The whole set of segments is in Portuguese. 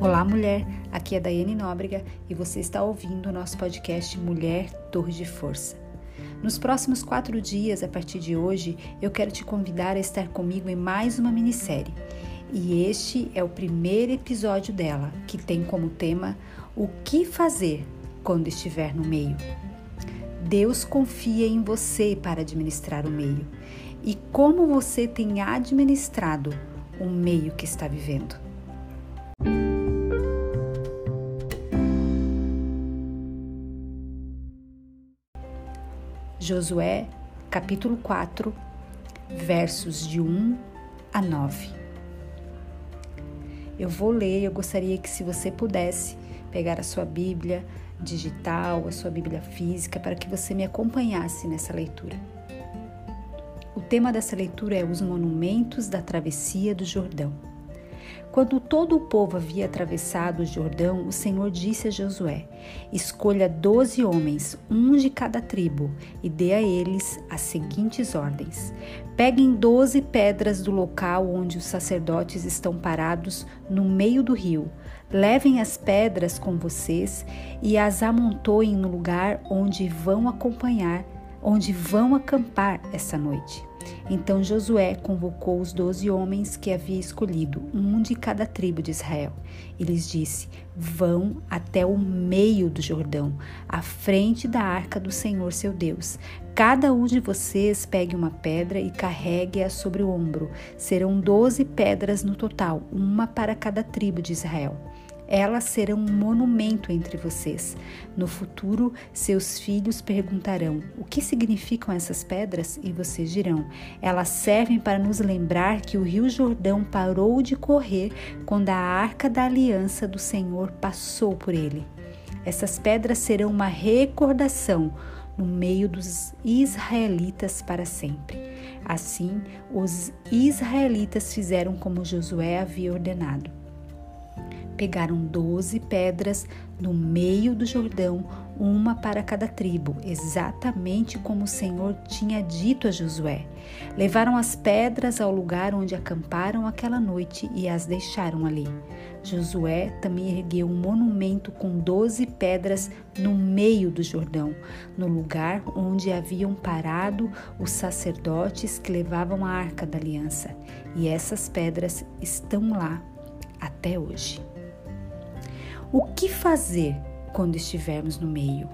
Olá, mulher. Aqui é Daiane Nóbrega e você está ouvindo o nosso podcast Mulher Torre de Força. Nos próximos quatro dias, a partir de hoje, eu quero te convidar a estar comigo em mais uma minissérie. E este é o primeiro episódio dela, que tem como tema O que fazer quando estiver no meio. Deus confia em você para administrar o meio. E como você tem administrado o meio que está vivendo? Josué, capítulo 4, versos de 1 a 9. Eu vou ler, eu gostaria que se você pudesse pegar a sua Bíblia digital, a sua Bíblia física, para que você me acompanhasse nessa leitura. O tema dessa leitura é os monumentos da travessia do Jordão. Quando todo o povo havia atravessado o Jordão, o Senhor disse a Josué: Escolha doze homens, um de cada tribo, e dê a eles as seguintes ordens: Peguem doze pedras do local onde os sacerdotes estão parados no meio do rio. Levem as pedras com vocês e as amontoem no lugar onde vão acompanhar, onde vão acampar essa noite. Então Josué convocou os doze homens que havia escolhido, um de cada tribo de Israel, e lhes disse: Vão até o meio do Jordão, à frente da arca do Senhor seu Deus. Cada um de vocês pegue uma pedra e carregue-a sobre o ombro. Serão doze pedras no total, uma para cada tribo de Israel elas serão um monumento entre vocês. No futuro, seus filhos perguntarão: o que significam essas pedras? E vocês dirão: elas servem para nos lembrar que o Rio Jordão parou de correr quando a arca da aliança do Senhor passou por ele. Essas pedras serão uma recordação no meio dos israelitas para sempre. Assim, os israelitas fizeram como Josué havia ordenado pegaram doze pedras no meio do Jordão, uma para cada tribo, exatamente como o Senhor tinha dito a Josué. Levaram as pedras ao lugar onde acamparam aquela noite e as deixaram ali. Josué também ergueu um monumento com doze pedras no meio do Jordão, no lugar onde haviam parado os sacerdotes que levavam a arca da aliança. E essas pedras estão lá até hoje. O que fazer quando estivermos no meio?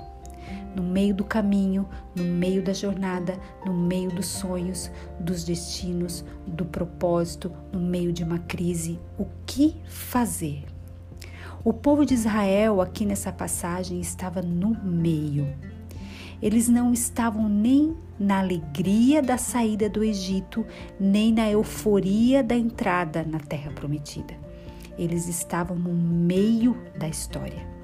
No meio do caminho, no meio da jornada, no meio dos sonhos, dos destinos, do propósito, no meio de uma crise, o que fazer? O povo de Israel, aqui nessa passagem, estava no meio. Eles não estavam nem na alegria da saída do Egito, nem na euforia da entrada na terra prometida. Eles estavam no meio da história.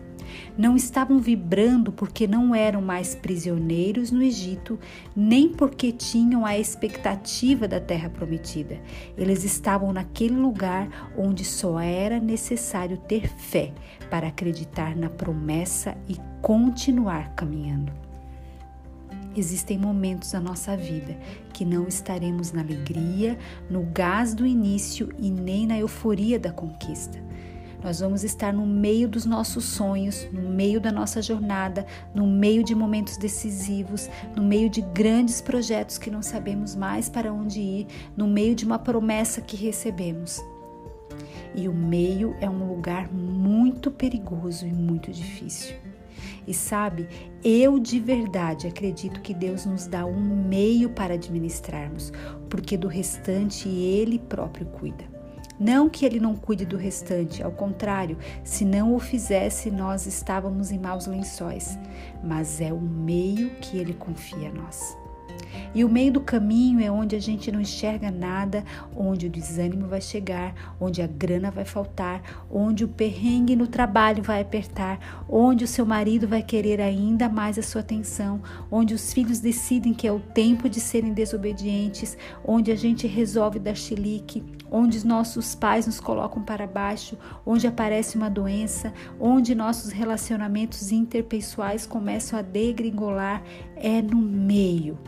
Não estavam vibrando porque não eram mais prisioneiros no Egito, nem porque tinham a expectativa da terra prometida. Eles estavam naquele lugar onde só era necessário ter fé para acreditar na promessa e continuar caminhando. Existem momentos na nossa vida que não estaremos na alegria, no gás do início e nem na euforia da conquista. Nós vamos estar no meio dos nossos sonhos, no meio da nossa jornada, no meio de momentos decisivos, no meio de grandes projetos que não sabemos mais para onde ir, no meio de uma promessa que recebemos. E o meio é um lugar muito perigoso e muito difícil. E sabe, eu de verdade acredito que Deus nos dá um meio para administrarmos, porque do restante Ele próprio cuida. Não que ele não cuide do restante, ao contrário, se não o fizesse, nós estávamos em maus lençóis, mas é o meio que ele confia a nós. E o meio do caminho é onde a gente não enxerga nada, onde o desânimo vai chegar, onde a grana vai faltar, onde o perrengue no trabalho vai apertar, onde o seu marido vai querer ainda mais a sua atenção, onde os filhos decidem que é o tempo de serem desobedientes, onde a gente resolve dar chilique, onde os nossos pais nos colocam para baixo, onde aparece uma doença, onde nossos relacionamentos interpessoais começam a degringolar, é no meio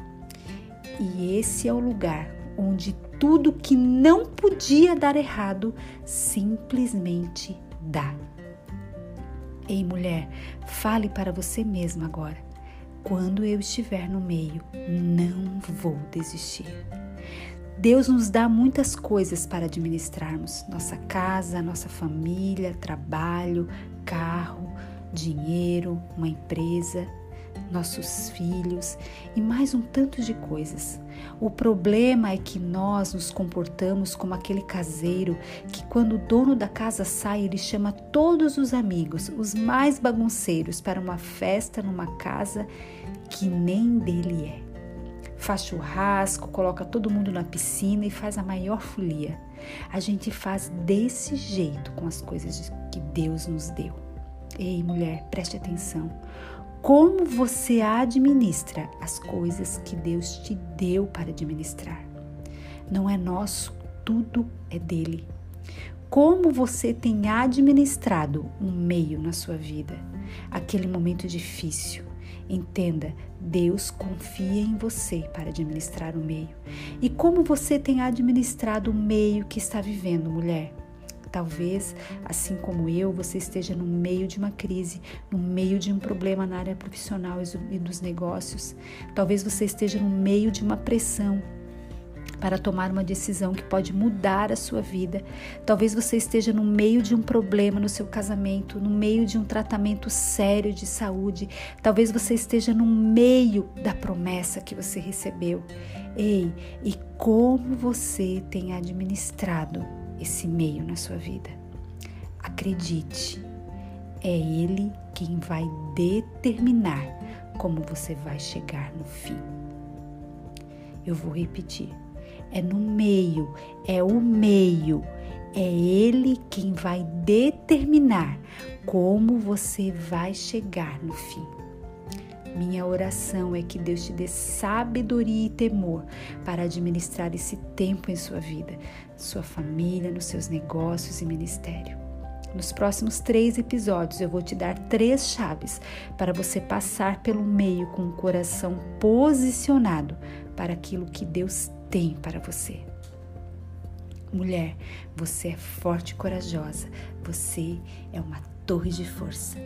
e esse é o lugar onde tudo que não podia dar errado simplesmente dá. Ei, mulher, fale para você mesma agora. Quando eu estiver no meio, não vou desistir. Deus nos dá muitas coisas para administrarmos: nossa casa, nossa família, trabalho, carro, dinheiro, uma empresa, nossos filhos e mais um tanto de coisas. O problema é que nós nos comportamos como aquele caseiro que, quando o dono da casa sai, ele chama todos os amigos, os mais bagunceiros, para uma festa numa casa que nem dele é. Faz churrasco, coloca todo mundo na piscina e faz a maior folia. A gente faz desse jeito com as coisas que Deus nos deu. Ei, mulher, preste atenção como você administra as coisas que Deus te deu para administrar. Não é nosso, tudo é dele. Como você tem administrado um meio na sua vida, aquele momento difícil. Entenda, Deus confia em você para administrar o meio. E como você tem administrado o meio que está vivendo, mulher? Talvez, assim como eu, você esteja no meio de uma crise, no meio de um problema na área profissional e dos negócios. Talvez você esteja no meio de uma pressão para tomar uma decisão que pode mudar a sua vida. Talvez você esteja no meio de um problema no seu casamento, no meio de um tratamento sério de saúde. Talvez você esteja no meio da promessa que você recebeu. Ei, e como você tem administrado esse meio na sua vida. Acredite, é Ele quem vai determinar como você vai chegar no fim. Eu vou repetir: é no meio, é o meio, é Ele quem vai determinar como você vai chegar no fim. Minha oração é que Deus te dê sabedoria e temor para administrar esse tempo em sua vida, sua família, nos seus negócios e ministério. Nos próximos três episódios, eu vou te dar três chaves para você passar pelo meio com o coração posicionado para aquilo que Deus tem para você. Mulher, você é forte e corajosa. Você é uma torre de força.